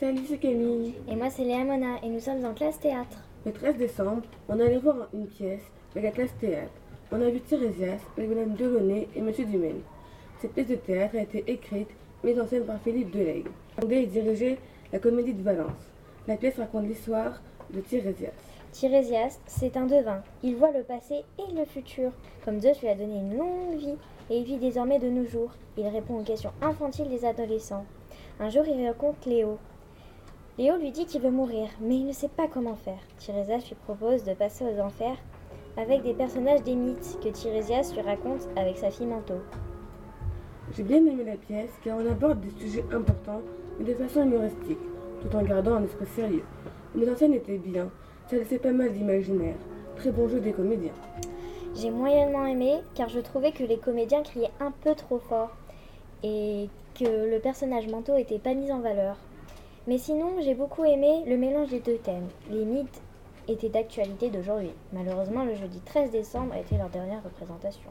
Salut, c'est Camille. Et moi, c'est Léa Mona, et nous sommes en classe théâtre. Le 13 décembre, on allait voir une pièce avec la classe théâtre. On a vu Tirésias avec Madame Delaunay et Monsieur Dumaine. Cette pièce de théâtre a été écrite mise en scène par Philippe Delègue. Fondé et dirigé la Comédie de Valence. La pièce raconte l'histoire de Tirésias. Tirésias, c'est un devin. Il voit le passé et le futur. Comme Zeus lui a donné une longue vie, et il vit désormais de nos jours. Il répond aux questions infantiles des adolescents. Un jour, il rencontre Léo. Léo lui dit qu'il veut mourir, mais il ne sait pas comment faire. Tirésias lui propose de passer aux enfers avec des personnages des mythes que Tirésias lui raconte avec sa fille Manto. J'ai bien aimé la pièce car on aborde des sujets importants mais de façon humoristique, tout en gardant un esprit sérieux. Les anciennes étaient bien, ça laissait pas mal d'imaginaire. Très bon jeu des comédiens. J'ai moyennement aimé car je trouvais que les comédiens criaient un peu trop fort et que le personnage Manto était pas mis en valeur. Mais sinon, j'ai beaucoup aimé le mélange des deux thèmes. Les mythes étaient d'actualité d'aujourd'hui. Malheureusement, le jeudi 13 décembre a été leur dernière représentation.